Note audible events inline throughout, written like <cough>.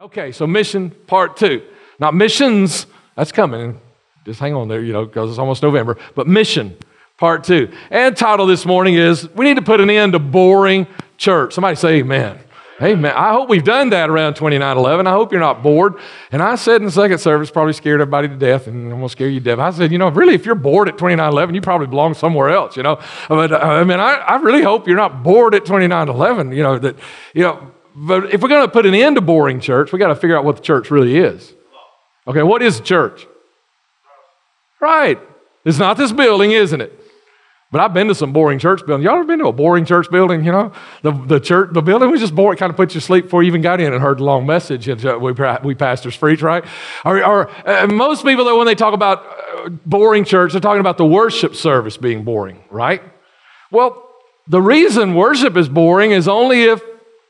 Okay, so mission part two. Not missions, that's coming. Just hang on there, you know, because it's almost November. But mission part two. And title this morning is We Need to Put an End to Boring Church. Somebody say amen. Amen. I hope we've done that around 2911. I hope you're not bored. And I said in the second service, probably scared everybody to death, and I'm going to scare you to death. I said, you know, really, if you're bored at 2911, you probably belong somewhere else, you know. But uh, I mean, I, I really hope you're not bored at 2911, you know, that, you know, but if we're going to put an end to boring church, we got to figure out what the church really is. Okay, what is church? Right. It's not this building, isn't it? But I've been to some boring church buildings. Y'all ever been to a boring church building? You know, the, the church, the building was just boring. Kind of put you to sleep before you even got in and heard the long message. And we, we pastors preach, right? Or, or uh, most people, though, when they talk about uh, boring church, they're talking about the worship service being boring, right? Well, the reason worship is boring is only if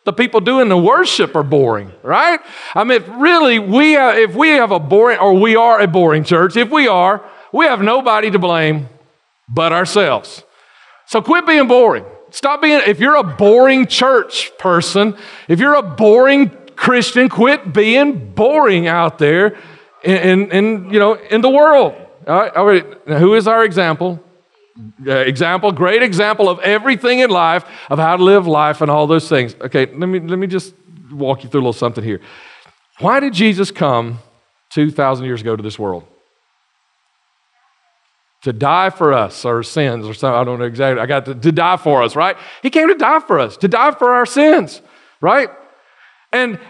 the people doing the worship are boring, right? I mean, really, we have, if we have a boring, or we are a boring church, if we are, we have nobody to blame but ourselves. So quit being boring. Stop being, if you're a boring church person, if you're a boring Christian, quit being boring out there in, in, in you know, in the world. All right, all right. Now, who is our example? Example, great example of everything in life, of how to live life and all those things. Okay, let me, let me just walk you through a little something here. Why did Jesus come 2,000 years ago to this world? To die for us, our sins, or something. I don't know exactly. I got to, to die for us, right? He came to die for us, to die for our sins, right? And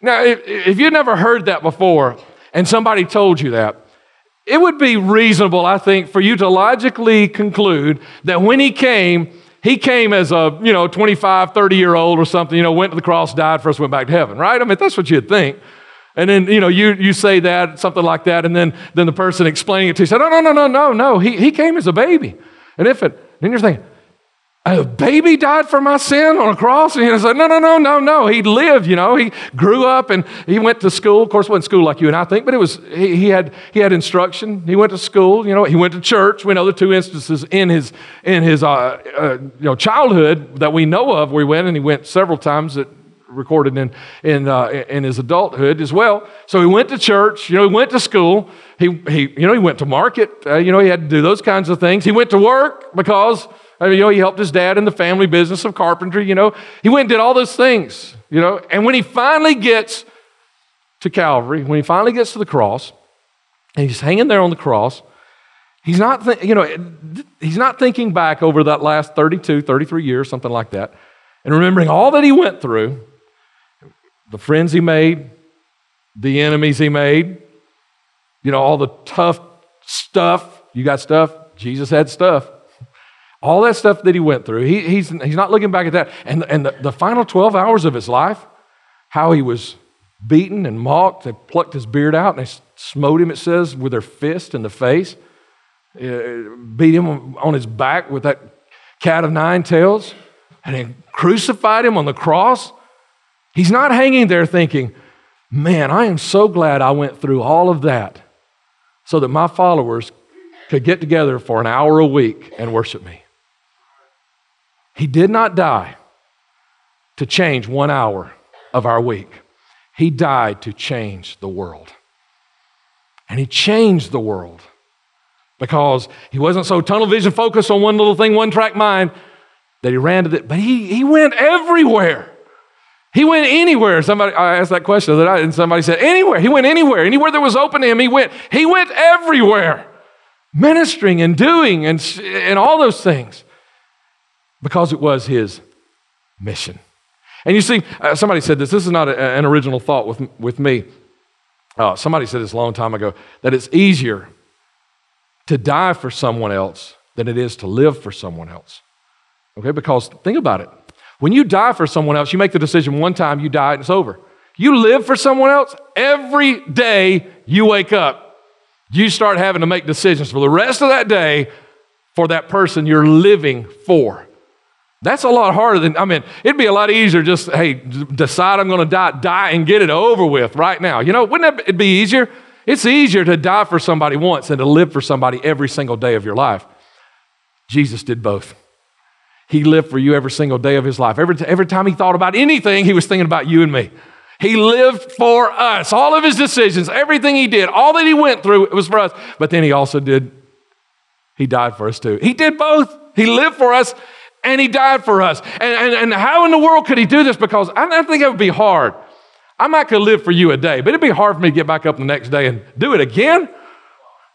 now, if, if you've never heard that before, and somebody told you that, it would be reasonable, I think, for you to logically conclude that when he came, he came as a, you know, 25, 30 year old or something, you know, went to the cross, died for us, went back to heaven, right? I mean, that's what you'd think. And then, you know, you, you say that, something like that, and then, then the person explaining it to you said, no, no, no, no, no, no. He, he came as a baby. An infant. Then you're thinking, a baby died for my sin on a cross? And he said, no, no, no, no, no. He lived, you know. He grew up and he went to school. Of course, wasn't school like you and I think, but it was, he, he, had, he had instruction. He went to school, you know. He went to church. We know the two instances in his, in his uh, uh, you know, childhood that we know of where he went, and he went several times that recorded in, in, uh, in his adulthood as well. So he went to church, you know, he went to school. He, he, you know, he went to market. Uh, you know, he had to do those kinds of things. He went to work because I mean, you know, he helped his dad in the family business of carpentry, you know. He went and did all those things, you know. And when he finally gets to Calvary, when he finally gets to the cross, and he's hanging there on the cross, he's not, th- you know, he's not thinking back over that last 32, 33 years, something like that, and remembering all that he went through, the friends he made, the enemies he made, you know, all the tough stuff. You got stuff? Jesus had stuff. All that stuff that he went through, he, he's, he's not looking back at that. And, and the, the final 12 hours of his life, how he was beaten and mocked, they plucked his beard out and they smote him, it says, with their fist in the face, uh, beat him on his back with that cat of nine tails, and then crucified him on the cross. He's not hanging there thinking, man, I am so glad I went through all of that so that my followers could get together for an hour a week and worship me. He did not die to change one hour of our week, He died to change the world. And He changed the world because He wasn't so tunnel vision focused on one little thing, one track mind, that He ran to it, but He, he went everywhere. He went anywhere. Somebody I asked that question that and somebody said anywhere. He went anywhere. Anywhere that was open to him, he went. He went everywhere, ministering and doing and, and all those things because it was his mission. And you see, uh, somebody said this. This is not a, an original thought with, with me. Uh, somebody said this a long time ago that it's easier to die for someone else than it is to live for someone else. Okay, because think about it. When you die for someone else, you make the decision one time, you die, and it's over. You live for someone else, every day you wake up, you start having to make decisions for the rest of that day for that person you're living for. That's a lot harder than, I mean, it'd be a lot easier just, hey, decide I'm going to die, die and get it over with right now. You know, wouldn't it be easier? It's easier to die for somebody once than to live for somebody every single day of your life. Jesus did both. He lived for you every single day of his life. Every, every time he thought about anything, he was thinking about you and me. He lived for us. All of his decisions, everything he did, all that he went through, it was for us. But then he also did, he died for us too. He did both. He lived for us and he died for us. And, and, and how in the world could he do this? Because I, I think it would be hard. I might could live for you a day, but it'd be hard for me to get back up the next day and do it again,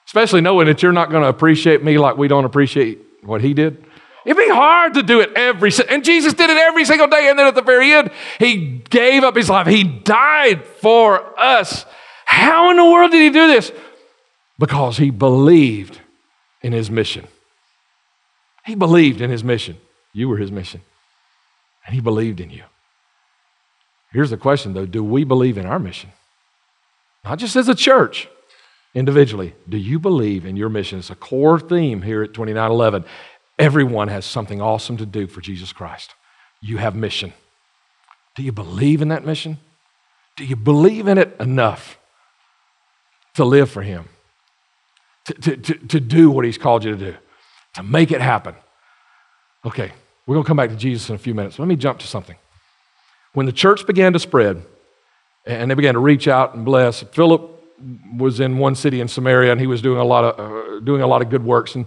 especially knowing that you're not going to appreciate me like we don't appreciate what he did. It'd be hard to do it every and Jesus did it every single day. And then at the very end, he gave up his life. He died for us. How in the world did he do this? Because he believed in his mission. He believed in his mission. You were his mission. And he believed in you. Here's the question though do we believe in our mission? Not just as a church, individually. Do you believe in your mission? It's a core theme here at 2911. Everyone has something awesome to do for Jesus Christ. You have mission. Do you believe in that mission? Do you believe in it enough to live for Him? To, to, to, to do what He's called you to do? To make it happen? Okay, we're going to come back to Jesus in a few minutes. Let me jump to something. When the church began to spread and they began to reach out and bless, Philip was in one city in Samaria and he was doing a lot of, uh, doing a lot of good works. And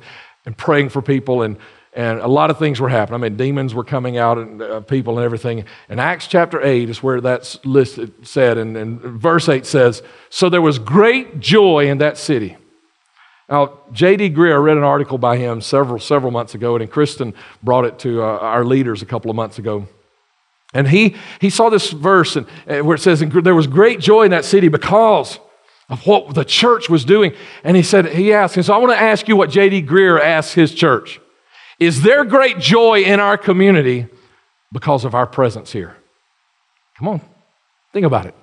and praying for people, and, and a lot of things were happening. I mean, demons were coming out and uh, people and everything. And Acts chapter 8 is where that's listed, said, and, and verse 8 says, So there was great joy in that city. Now, J.D. Greear, read an article by him several, several months ago, and Kristen brought it to uh, our leaders a couple of months ago. And he, he saw this verse and, uh, where it says, There was great joy in that city because of what the church was doing. And he said, he asked, and so I want to ask you what J.D. Greear asked his church. Is there great joy in our community because of our presence here? Come on, think about it.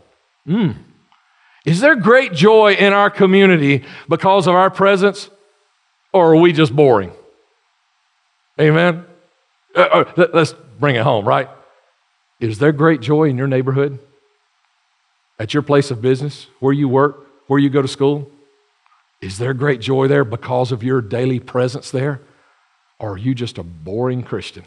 Mm. Is there great joy in our community because of our presence, or are we just boring? Amen? Uh, uh, let's bring it home, right? Is there great joy in your neighborhood? At your place of business, where you work? where you go to school? Is there great joy there because of your daily presence there? Or are you just a boring Christian?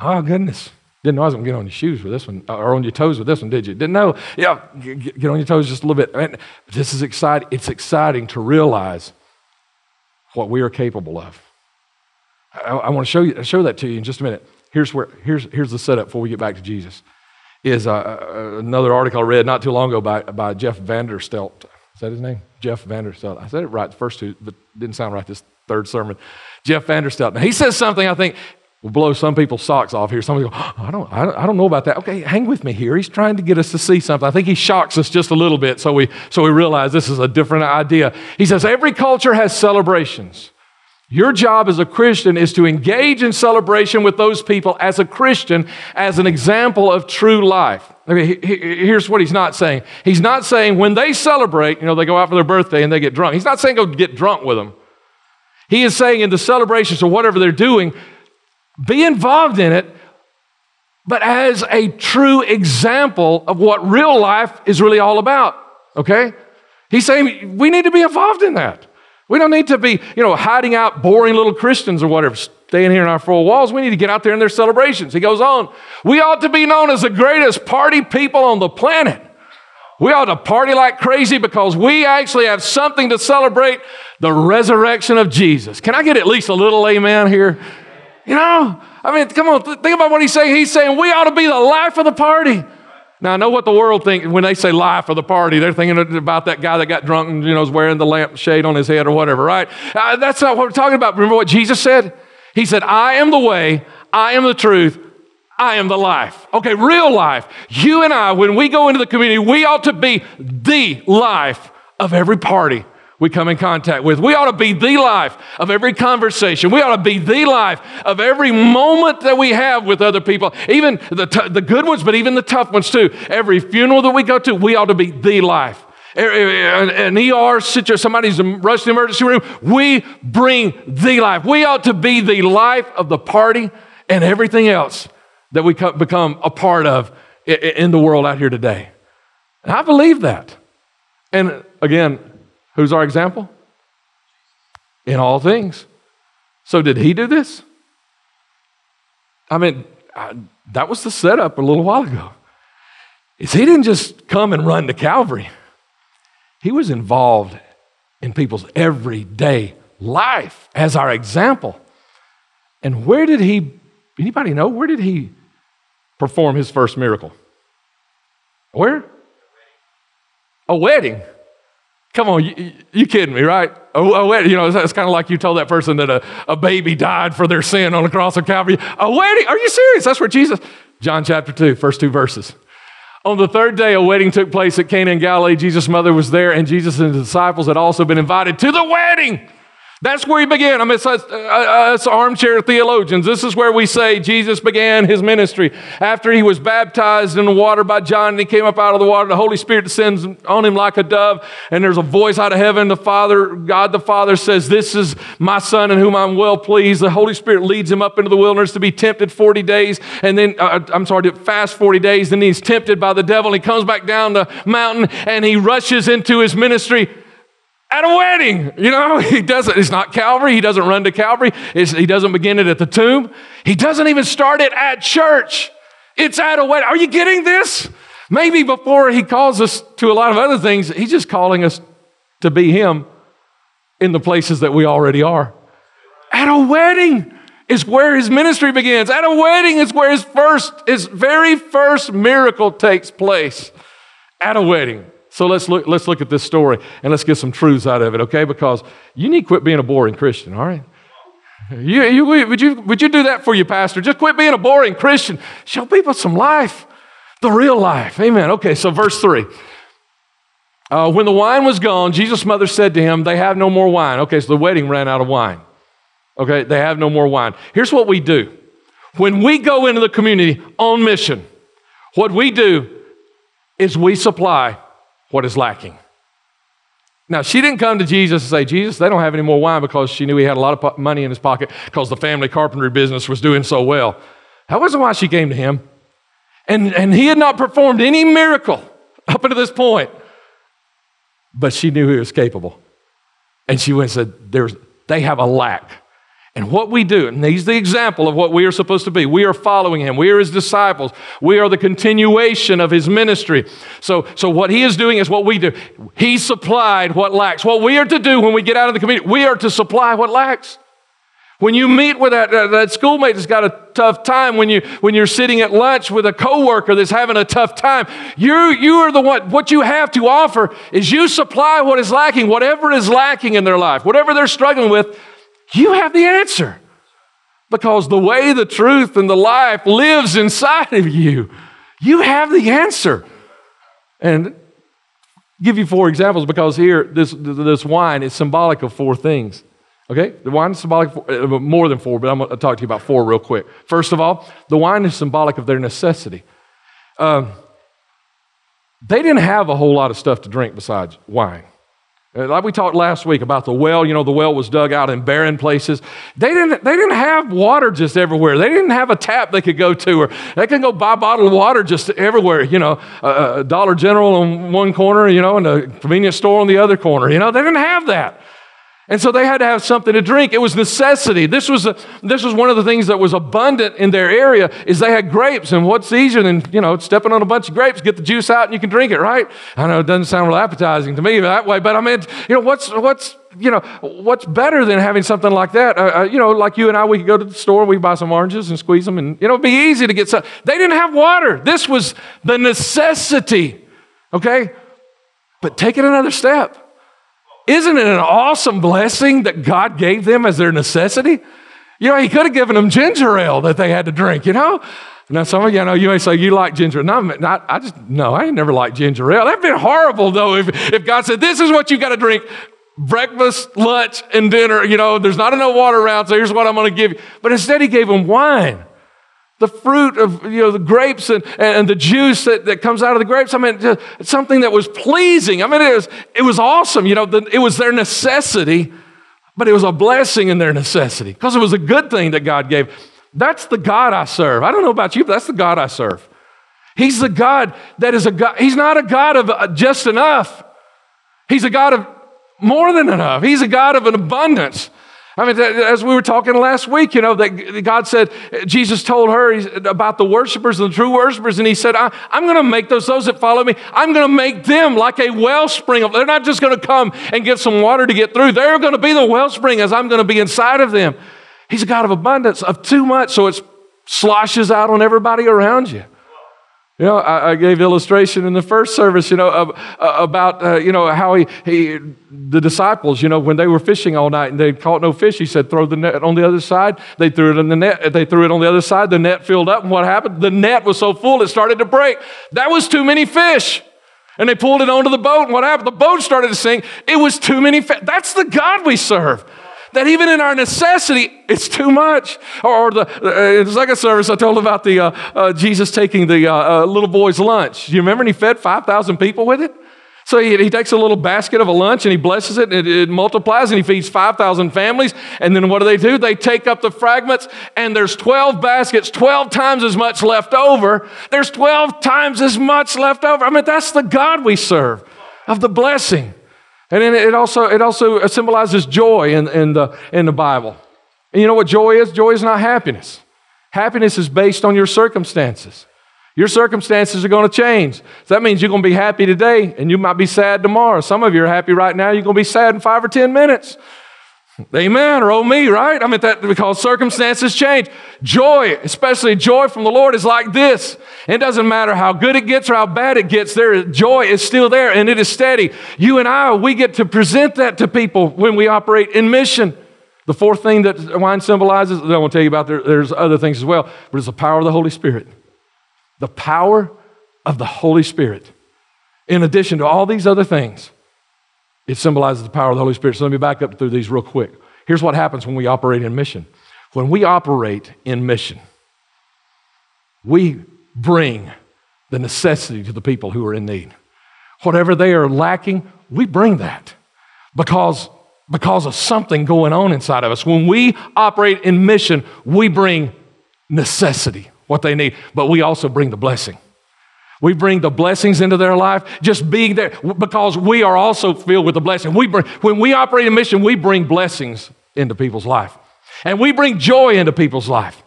Oh, goodness. Didn't know I was going to get on your shoes with this one, or on your toes with this one, did you? Didn't know. Yeah, get on your toes just a little bit. This is exciting. It's exciting to realize what we are capable of. I, I want to show you, show that to you in just a minute. Here's where here's here's the setup before we get back to Jesus. Is uh, uh another article I read not too long ago by by Jeff Vanderstelt. Is that his name? Jeff Vanderstelt. I said it right the first two, but didn't sound right this third sermon. Jeff Vanderstelt. Now, he says something I think will blow some people's socks off here. Somebody go, oh, I, don't, I, don't, know about that. Okay, hang with me here. He's trying to get us to see something. I think he shocks us just a little bit so we, so we realize this is a different idea. He says, Every culture has celebrations. Your job as a Christian is to engage in celebration with those people as a Christian, as an example of true life. Okay, here's what he's not saying. He's not saying when they celebrate, you know, they go out for their birthday and they get drunk. He's not saying go get drunk with them. He is saying in the celebrations or whatever they're doing, be involved in it, but as a true example of what real life is really all about. Okay? He's saying we need to be involved in that. We don't need to be, you know, hiding out boring little Christians or whatever, staying here in our four walls. We need to get out there in their celebrations. He goes on, we ought to be known as the greatest party people on the planet. We ought to party like crazy because we actually have something to celebrate the resurrection of Jesus. Can I get at least a little amen here? You know, I mean, come on, think about what he's saying. He's saying we ought to be the life of the party. Now I know what the world thinks when they say life of the party. They're thinking about that guy that got drunk and you know is wearing the lampshade on his head or whatever, right? Uh, that's not what we're talking about. Remember what Jesus said? He said, "I am the way, I am the truth, I am the life." Okay, real life. You and I, when we go into the community, we ought to be the life of every party we come in contact with. We ought to be the life of every conversation. We ought to be the life of every moment that we have with other people, even the, t- the good ones, but even the tough ones too. Every funeral that we go to, we ought to be the life. An ER situation, somebody's rushed the emergency room, we bring the life. We ought to be the life of the party and everything else that we become a part of in the world out here today. And I believe that. And again, Who's our example? In all things. So, did he do this? I mean, I, that was the setup a little while ago. is he didn't just come and run to Calvary, he was involved in people's everyday life as our example. And where did he, anybody know, where did he perform his first miracle? Where? A wedding. Come on, you, you kidding me, right? A, a wedding, you know, it's, it's kind of like you told that person that a, a baby died for their sin on the cross of Calvary. A wedding? Are you serious? That's where Jesus, John chapter 2, first two verses. On the third day, a wedding took place at Cana in Galilee. Jesus' mother was there, and Jesus and his disciples had also been invited to the wedding. That's where he began. I mean, it's us, uh, us, armchair theologians. This is where we say Jesus began his ministry. After he was baptized in the water by John and he came up out of the water, the Holy Spirit descends on him like a dove, and there's a voice out of heaven. The Father, God the Father says, This is my Son in whom I'm well pleased. The Holy Spirit leads him up into the wilderness to be tempted 40 days, and then, uh, I'm sorry, to fast 40 days. Then he's tempted by the devil. He comes back down the mountain and he rushes into his ministry at a wedding. You know, <laughs> he doesn't, it's not Calvary. He doesn't run to Calvary. It's, he doesn't begin it at the tomb. He doesn't even start it at church. It's at a wedding. Are you getting this? Maybe before he calls us to a lot of other things, he's just calling us to be him in the places that we already are. At a wedding is where his ministry begins. At a wedding is where his first, his very first miracle takes place. At a wedding. So let's look, let's look at this story and let's get some truths out of it, okay? Because you need to quit being a boring Christian, all right? <laughs> You, you, would, you, would you do that for your pastor? Just quit being a boring Christian. Show people some life, the real life. Amen. Okay, so verse 3. Uh, when the wine was gone, Jesus' mother said to him, They have no more wine. Okay, so the wedding ran out of wine. Okay, they have no more wine. Here's what we do when we go into the community on mission, what we do is we supply what is lacking. Now, she didn't come to Jesus and say, Jesus, they don't have any more wine because she knew he had a lot of money in his pocket because the family carpentry business was doing so well. That wasn't why she came to him. And, and he had not performed any miracle up until this point. But she knew he was capable. And she went and said, There's, They have a lack. And what we do, and he's the example of what we are supposed to be. We are following him. We are his disciples. We are the continuation of his ministry. So, so what he is doing is what we do. He supplied what lacks. What we are to do when we get out of the community, we are to supply what lacks. When you meet with that, uh, that schoolmate that's got a tough time, when, you, when you're sitting at lunch with a coworker that's having a tough time, you, you are the one, what you have to offer is you supply what is lacking, whatever is lacking in their life, whatever they're struggling with, you have the answer because the way, the truth, and the life lives inside of you. You have the answer. And give you four examples because here, this, this wine is symbolic of four things. Okay? The wine is symbolic of uh, more than four, but I'm going to talk to you about four real quick. First of all, the wine is symbolic of their necessity. Um, they didn't have a whole lot of stuff to drink besides wine. Uh, like we talked last week about the well, you know, the well was dug out in barren places. They didn't, they didn't have water just everywhere. They didn't have a tap they could go to, or they could go buy bottled water just everywhere, you know, a, a Dollar General on one corner, you know, and a convenience store on the other corner. You know, they didn't have that. And so they had to have something to drink. It was necessity. This was, a, this was one of the things that was abundant in their area is they had grapes. And what's easier than, you know, stepping on a bunch of grapes, get the juice out and you can drink it, right? I know it doesn't sound real appetizing to me that way, but I mean, you know, what's, what's, you know, what's better than having something like that? Uh, uh, you know, like you and I, we could go to the store, we buy some oranges and squeeze them and, you know, it'd be easy to get some. They didn't have water. This was the necessity, okay? But take it another step. Isn't it an awesome blessing that God gave them as their necessity? You know, He could have given them ginger ale that they had to drink, you know? Now, some of you I know you may say you like ginger. Ale. No, I just, no, I ain't never liked ginger ale. That'd been horrible, though, if, if God said, this is what you got to drink breakfast, lunch, and dinner. You know, there's not enough water around, so here's what I'm going to give you. But instead, He gave them wine the fruit of you know the grapes and, and the juice that, that comes out of the grapes i mean just something that was pleasing. I mean it was it was awesome you know the, it was their necessity but it was a blessing in their necessity because it was a good thing that god gave. That's the god i serve. I don't know about you but that's the god i serve. He's the god that is a god he's not a god of uh, just enough. He's a god of more than enough. He's a god of an abundance I mean, as we were talking last week, you know, that God said, Jesus told her about the worshipers and the true worshipers, and He said, I, am going to make those, those that follow me, I'm going to make them like a wellspring. They're not just going to come and get some water to get through, they're going to be the wellspring as I'm going to be inside of them. He's a God of abundance, of too much, so it sloshes out on everybody around you. You know, I, I, gave illustration in the first service, you know, of, uh, about, uh, you know, how he, he, the disciples, you know, when they were fishing all night and they caught no fish, he said, throw the net on the other side. They threw it in the net. They threw it on the other side. The net filled up. And what happened? The net was so full, it started to break. That was too many fish. And they pulled it onto the boat. And what happened? The boat started to sink. It was too many fish. That's the God we serve that even in our necessity, it's too much. Or, the, uh, in the second service, I told about the uh, uh, Jesus taking the uh, uh, little boy's lunch. Do you remember? And he fed 5,000 people with it? So he, he, takes a little basket of a lunch and he blesses it and it, it multiplies and he feeds 5,000 families. And then what do they do? They take up the fragments and there's 12 baskets, 12 times as much left over. There's 12 times as much left over. I mean, that's the God we serve of the blessing. And then it also, it also symbolizes joy in, in, the, in the Bible. And you know what joy is? Joy is not happiness. Happiness is based on your circumstances. Your circumstances are going to change. So that means you're going to be happy today and you might be sad tomorrow. Some of you are happy right now, you're going to be sad in five or 10 minutes. Amen, or oh me, right? I mean, that because circumstances change. Joy, especially joy from the Lord, is like this. It doesn't matter how good it gets or how bad it gets, there joy is still there and it is steady. You and I, we get to present that to people when we operate in mission. The fourth thing that wine symbolizes, I want to tell you about, there, there's other things as well, but it's the power of the Holy Spirit. The power of the Holy Spirit. In addition to all these other things, it symbolizes the power of the Holy Spirit. So let me back up through these real quick. Here's what happens when we operate in mission. When we operate in mission, we bring the necessity to the people who are in need. Whatever they are lacking, we bring that because, because of something going on inside of us. When we operate in mission, we bring necessity, what they need, but we also bring the blessing. We bring the blessings into their life just being there because we are also filled with the blessing. We bring, when we operate in mission, we bring blessings into people's life. And we bring joy into people's life.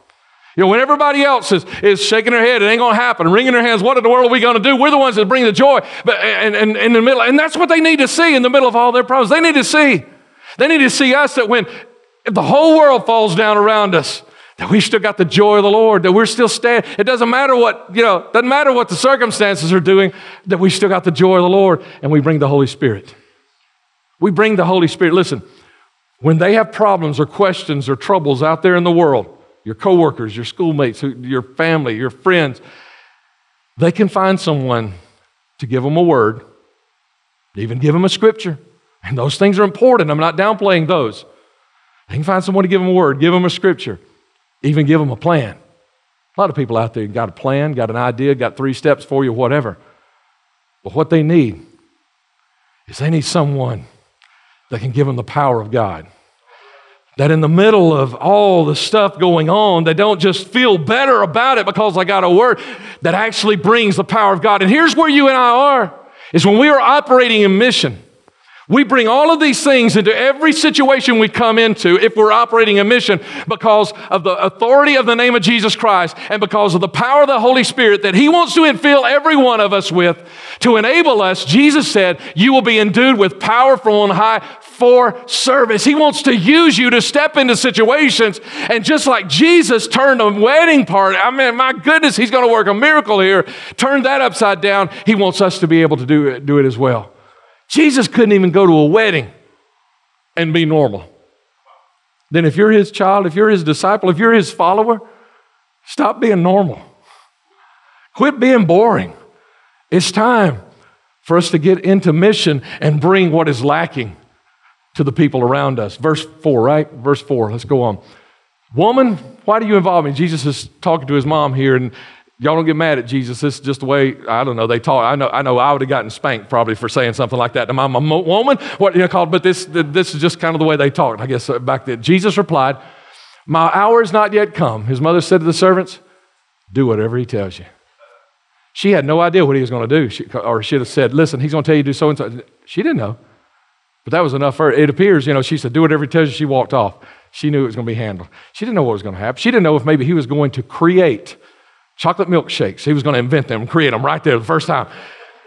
You know, when everybody else is, is shaking their head, it ain't to happen, wringing their hands, what in the world are we to do? We're the ones that bring the joy. But and, and, in the middle, and that's what they need to see in the middle of all their problems. They need to see. They need to see us that when the whole world falls down around us, that we still got the joy of the Lord, that we're still standing. It doesn't matter what, you know, doesn't matter what the circumstances are doing, that we still got the joy of the Lord and we bring the Holy Spirit. We bring the Holy Spirit. Listen, when they have problems or questions or troubles out there in the world, your coworkers, your schoolmates, your family, your friends, they can find someone to give them a word, even give them a scripture. And those things are important. I'm not downplaying those. They can find someone to give them a word, give them a scripture. Even give them a plan. A lot of people out there got a plan, got an idea, got three steps for you, whatever. But what they need is they need someone that can give them the power of God. That in the middle of all the stuff going on, they don't just feel better about it because I got a word that actually brings the power of God. And here's where you and I are is when we are operating in mission. We bring all of these things into every situation we come into if we're operating a mission because of the authority of the name of Jesus Christ and because of the power of the Holy Spirit that He wants to infill every one of us with to enable us. Jesus said, You will be endued with power from on high for service. He wants to use you to step into situations. And just like Jesus turned a wedding party, I mean, my goodness, He's going to work a miracle here. Turn that upside down. He wants us to be able to do it, do it as well. Jesus couldn't even go to a wedding and be normal. Then, if you're his child, if you're his disciple, if you're his follower, stop being normal. Quit being boring. It's time for us to get into mission and bring what is lacking to the people around us. Verse 4, right? Verse 4, let's go on. Woman, why do you involve me? Jesus is talking to his mom here, and Y'all don't get mad at Jesus. This is just the way, I don't know, they talk. I know I, know I would have gotten spanked probably for saying something like that to my, my woman. What you know, called, but this, this is just kind of the way they talked, I guess, uh, back then. Jesus replied, My hour is not yet come. His mother said to the servants, Do whatever he tells you. She had no idea what he was going to do. She, or she'd have said, Listen, he's going to tell you to do so and so. She didn't know. But that was enough for her. It appears, you know, she said, Do whatever he tells you. She walked off. She knew it was going to be handled. She didn't know what was going to happen. She didn't know if maybe he was going to create chocolate milkshakes. He was going to invent them create them right there the first time.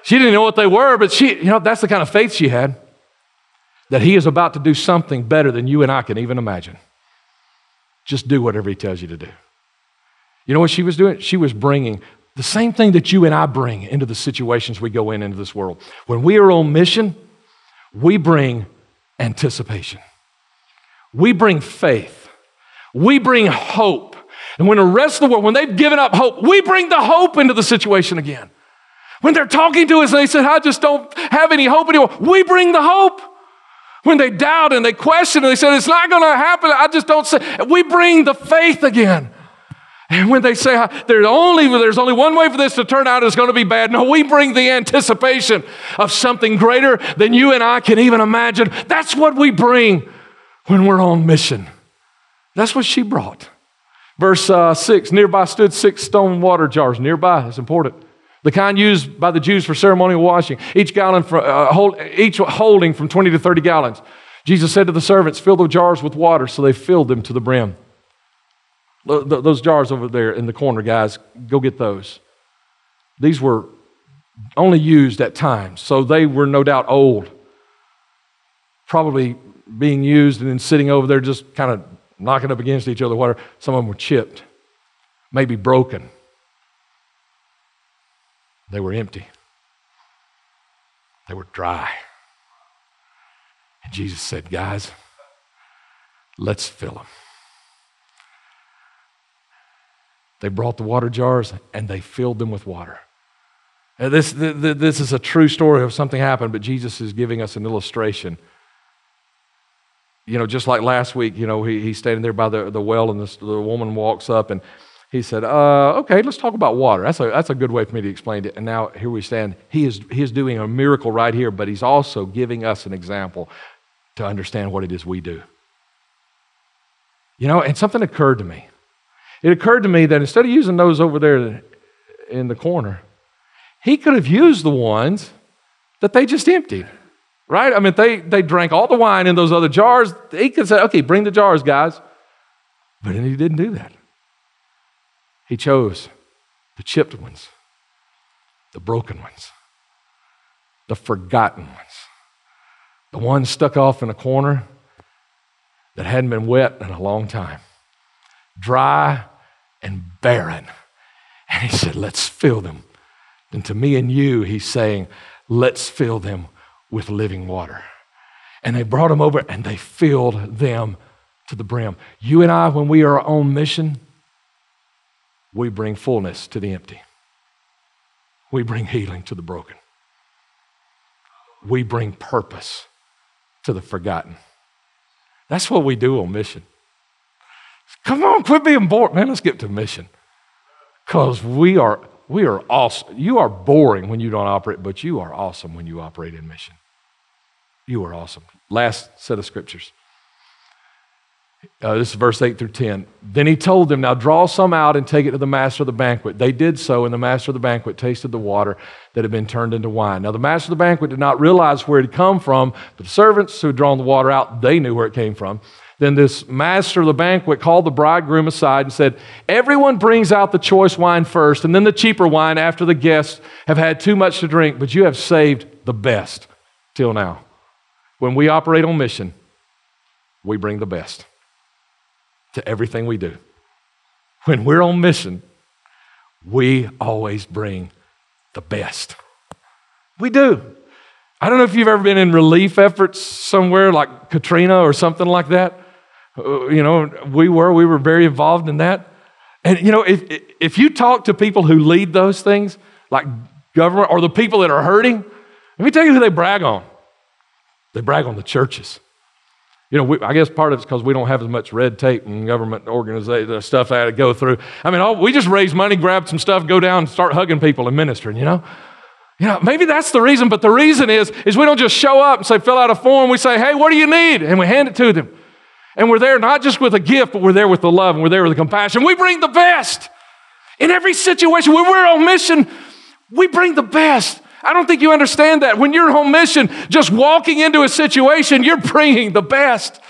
She didn't know what they were, but she, you know, that's the kind of faith she had that he is about to do something better than you and I can even imagine. Just do whatever he tells you to do. You know what she was doing? She was bringing the same thing that you and I bring into the situations we go in into this world. When we are on mission, we bring anticipation. We bring faith. We bring hope. And when the rest of the world, when they've given up hope, we bring the hope into the situation again. When they're talking to us and they said, I just don't have any hope anymore, we bring the hope. When they doubt and they question and they said, It's not going to happen, I just don't say, we bring the faith again. And when they say there's only, there's only one way for this to turn out, it's going to be bad. No, we bring the anticipation of something greater than you and I can even imagine. That's what we bring when we're on mission. That's what she brought. Verse uh, 6 Nearby stood six stone water jars. Nearby, that's important. The kind used by the Jews for ceremonial washing, each, gallon for, uh, hold, each holding from 20 to 30 gallons. Jesus said to the servants, Fill the jars with water. So they filled them to the brim. Those jars over there in the corner, guys, go get those. These were only used at times, so they were no doubt old. Probably being used and then sitting over there just kind of knocking up against each other. Whatever. Some of them were chipped, maybe broken. They were empty. They were dry. And Jesus said, Guys, let's fill them. They brought the water jars and they filled them with water. This, this is a true story of something happened, but Jesus is giving us an illustration. You know, just like last week, you know, he, he's standing there by the, the well and this, the woman walks up and he said, uh, okay, let's talk about water. That's a, that's a good way for me to explain it. And now here we stand. He is, he is doing a miracle right here, but he's also giving us an example to understand what it is we do. You know, and something occurred to me it occurred to me that instead of using those over there in the corner, he could have used the ones that they just emptied. Right? I mean, they, they drank all the wine in those other jars. He could say, okay, bring the jars, guys. But he didn't do that. He chose the chipped ones, the broken ones, the forgotten ones, the ones stuck off in a corner that hadn't been wet in a long time, dry and barren. And he said, Let's fill them. And to me and you, he's saying, Let's fill them with living water. And they brought them over and they filled them to the brim. You and I, when we are on mission, we bring fullness to the empty. We bring healing to the broken. We bring purpose to the forgotten. That's what we do on mission. Come on, quit being bored. Man, let's get to mission. Because we are, we are awesome. You are boring when you don't operate, but you are awesome when you operate in mission. You are awesome. Last set of scriptures. Uh, this is verse 8 through 10. Then he told them, Now draw some out and take it to the master of the banquet. They did so, and the master of the banquet tasted the water that had been turned into wine. Now the master of the banquet did not realize where it had come from, but the servants who had drawn the water out, they knew where it came from. Then this master of the banquet called the bridegroom aside and said, Everyone brings out the choice wine first, and then the cheaper wine after the guests have had too much to drink, but you have saved the best till now. When we operate on mission, we bring the best to everything we do. When we're on mission, we always bring the best. We do. I don't know if you've ever been in relief efforts somewhere like Katrina or something like that. Uh, you know, we were, we were very involved in that. And, you know, if, if you talk to people who lead those things, like government or the people that are hurting, let me tell you who they brag on. They brag on the churches. You know, we, I guess part of it's because we don't have as much red tape and government organization stuff I had to go through. I mean, all, we just raise money, grab some stuff, go down and start hugging people and ministering, you know? You know, maybe that's the reason, but the reason is, is we don't just show up and say, fill out a form. We say, hey, what do you need? And we hand it to them. And we're there not just with a gift, but we're there with the love and we're there with the compassion. We bring the best. In every situation when we're on mission, we bring the best. I don't think you understand that. When you're on mission, just walking into a situation, you're bringing the best.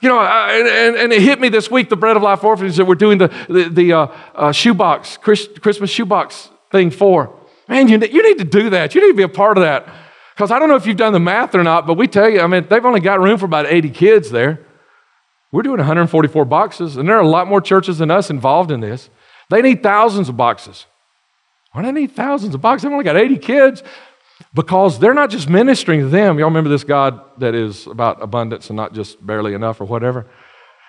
You know, I, and, and, it hit me this week, the Bread of Life Orphanage that we're doing the, the, the uh, uh, shoebox, Christmas shoebox thing for. Man, you, you need to do that. You need to be a part of that. Because I don't know if you've done the math or not, but we tell you, I mean, they've only got room for about 80 kids there. We're doing 144 boxes, and there are a lot more churches than us involved in this. They need thousands of boxes. Do they need thousands of boxes? I've only got 80 kids because they're not just ministering to them. Y'all remember this God that is about abundance and not just barely enough or whatever?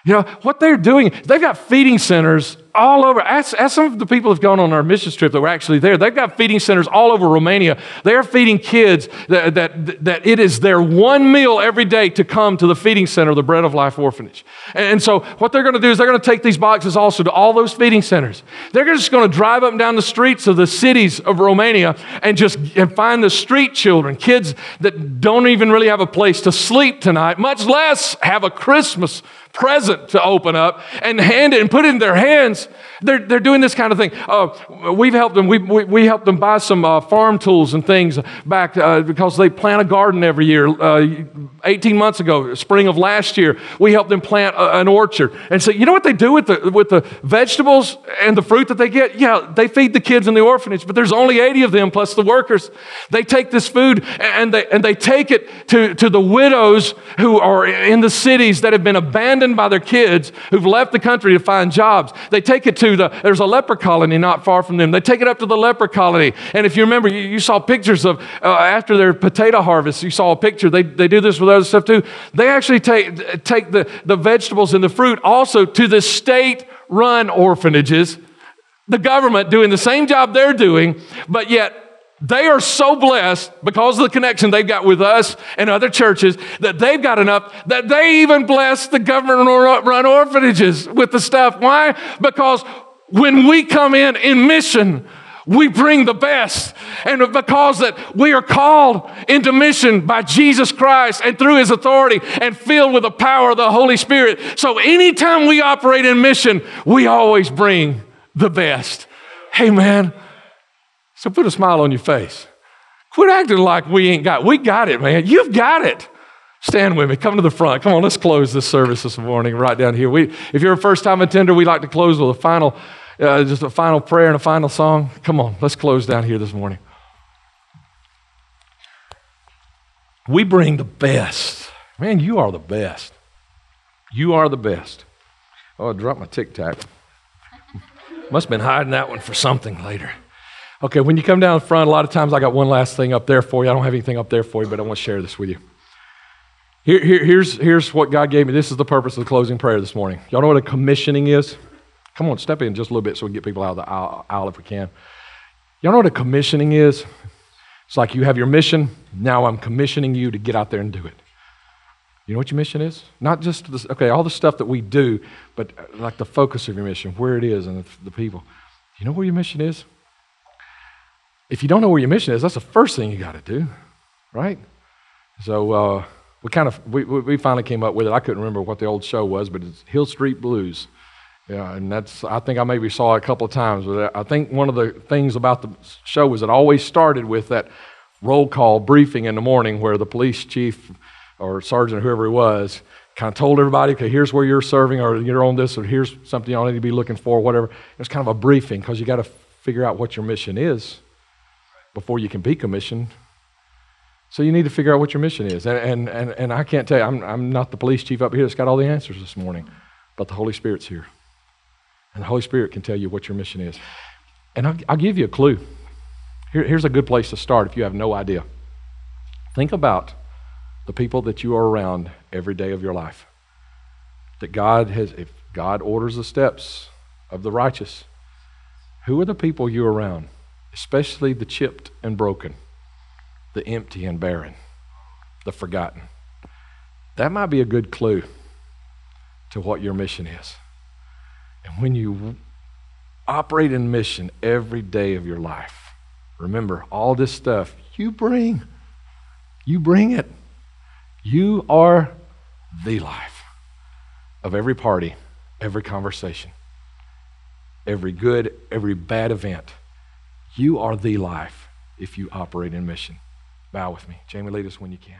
You know, what they're doing, they've got feeding centers all over. As, some of the people have gone on our mission trip that were actually there, they've got feeding centers all over Romania. They're feeding kids that, that, that it is their one meal every day to come to the feeding center, the Bread of Life Orphanage. And, and so, what they're going to do is they're going to take these boxes also to all those feeding centers. They're just going to drive up and down the streets of the cities of Romania and just and find the street children, kids that don't even really have a place to sleep tonight, much less have a Christmas present to open up and hand it and put it in their hands. They're, they're doing this kind of thing. Uh, we've helped them. We, we, we helped them buy some uh, farm tools and things back uh, because they plant a garden every year. Uh, 18 months ago, spring of last year, we helped them plant a, an orchard. And so, you know what they do with the, with the vegetables and the fruit that they get? Yeah, they feed the kids in the orphanage, but there's only 80 of them plus the workers. They take this food and they, and they take it to, to the widows who are in the cities that have been abandoned by their kids, who've left the country to find jobs. They take it to the, there's a leper colony not far from them. They take it up to the leper colony. And if you remember, you, you saw pictures of uh, after their potato harvest, you saw a picture. They, they do this with other stuff too. They actually take, take the, the vegetables and the fruit also to the state run orphanages. The government doing the same job they're doing, but yet they are so blessed because of the connection they've got with us and other churches that they've got enough that they even bless the government run orphanages with the stuff. Why? Because when we come in in mission, we bring the best. And because that we are called into mission by Jesus Christ and through his authority and filled with the power of the Holy Spirit. So anytime we operate in mission, we always bring the best. Hey man, so put a smile on your face. Quit acting like we ain't got. We got it, man. You've got it. Stand with me. Come to the front. Come on, let's close this service this morning right down here. We, if you're a first time attender, we'd like to close with a final uh, just a final prayer and a final song? Come on, let's close down here this morning. We bring the best. Man, you are the best. You are the best. Oh, I dropped my tic tac. Must have been hiding that one for something later. Okay, when you come down front, a lot of times I got one last thing up there for you. I don't have anything up there for you, but I want to share this with you. Here, here, here's, here's what God gave me. This is the purpose of the closing prayer this morning. Y'all know what a commissioning is? Come on, step in just a little bit so we can get people out of the aisle, aisle if we can. Y'all know what a commissioning is? It's like you have your mission, now I'm commissioning you to get out there and do it. You know what your mission is? Not just, this, okay, all the stuff that we do, but uh, like the focus of your mission, where it is and the, the people. You know where your mission is? If you don't know where your mission is, that's the first thing you got to do, right? So uh, we kind of, we, we finally came up with it. I couldn't remember what the old show was, but it's Hill Street Blues. Yeah, and that's, I think I maybe saw it a couple of times. But I think one of the things about the show was it always started with that roll call briefing in the morning where the police chief or sergeant, or whoever he was, kind of told everybody, okay, here's where you're serving, or you're on this, or here's something y'all need to be looking for, whatever. It's kind of a briefing because you got to figure out what your mission is before you can be commissioned. So you need to figure out what your mission is. And, and, and, and I can't tell you, I'm, I'm not the police chief up here that's got all the answers this morning, but the Holy Spirit's here. And the Holy Spirit can tell you what your mission is. And I'll, I'll give you a clue. Here, here's a good place to start if you have no idea. Think about the people that you are around every day of your life. That God has, if God orders the steps of the righteous, who are the people you're around? Especially the chipped and broken, the empty and barren, the forgotten. That might be a good clue to what your mission is. And when you operate in mission every day of your life, remember all this stuff you bring. You bring it. You are the life of every party, every conversation, every good, every bad event. You are the life if you operate in mission. Bow with me. Jamie, lead us when you can.